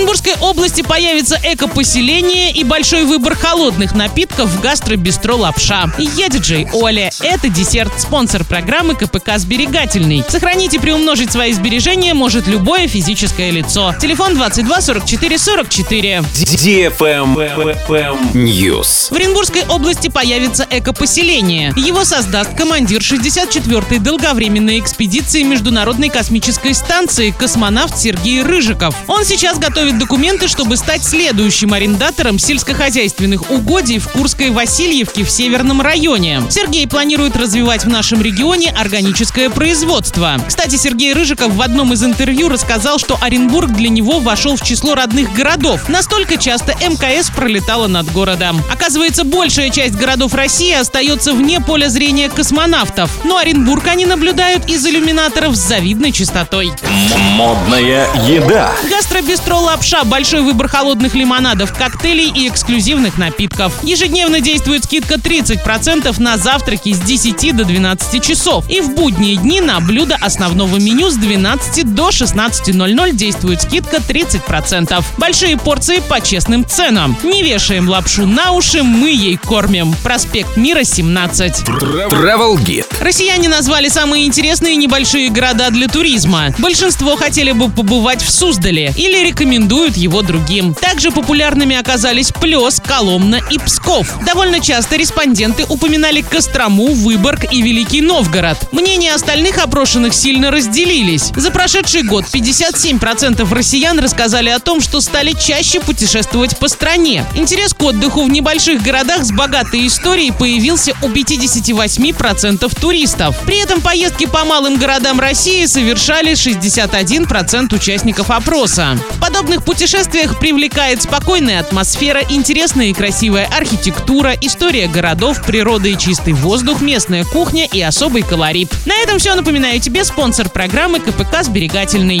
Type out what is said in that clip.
Оренбургской области появится эко-поселение и большой выбор холодных напитков в гастробистро «Лапша». Я диджей Оля. Это десерт, спонсор программы КПК «Сберегательный». Сохранить и приумножить свои сбережения может любое физическое лицо. Телефон 22 44 44. News. В Оренбургской области появится эко-поселение. Его создаст командир 64-й долговременной экспедиции Международной космической станции космонавт Сергей Рыжиков. Он сейчас готовит документы, чтобы стать следующим арендатором сельскохозяйственных угодий в Курской Васильевке в Северном районе. Сергей планирует развивать в нашем регионе органическое производство. Кстати, Сергей Рыжиков в одном из интервью рассказал, что Оренбург для него вошел в число родных городов. Настолько часто МКС пролетала над городом. Оказывается, большая часть городов России остается вне поля зрения космонавтов. Но Оренбург они наблюдают из иллюминаторов с завидной частотой. Модная еда. Гастробистро «Лапша» – большой выбор холодных лимонадов, коктейлей и эксклюзивных напитков. Ежедневно действует скидка 30% на завтраки с 10 до 12 часов. И в будние дни на блюдо основного меню с 12 до 16.00 действует скидка 30%. Большие порции по честным ценам. Не вешаем лапшу на уши, мы ей кормим. Проспект Мира, 17. Travel Guide. Россияне назвали самые интересные небольшие города для туризма. Большинство хотели бы побывать в Суздале или рекомендуют его другим. Также популярными оказались Плес, Коломна и Псков. Довольно часто респонденты упоминали Кострому, Выборг и Великий Новгород. Мнения остальных опрошенных сильно разделились. За прошедший год 57% россиян рассказали о том, что стали чаще путешествовать по стране. Интерес к отдыху в небольших городах с богатой историей появился у 58% туристов. При этом поездки по малым городам России совершали 61% участников опроса. Подобных путешествиях привлекает спокойная атмосфера, интересная и красивая архитектура, история городов, природа и чистый воздух, местная кухня и особый колорит. На этом все. Напоминаю тебе спонсор программы КПК «Сберегательный».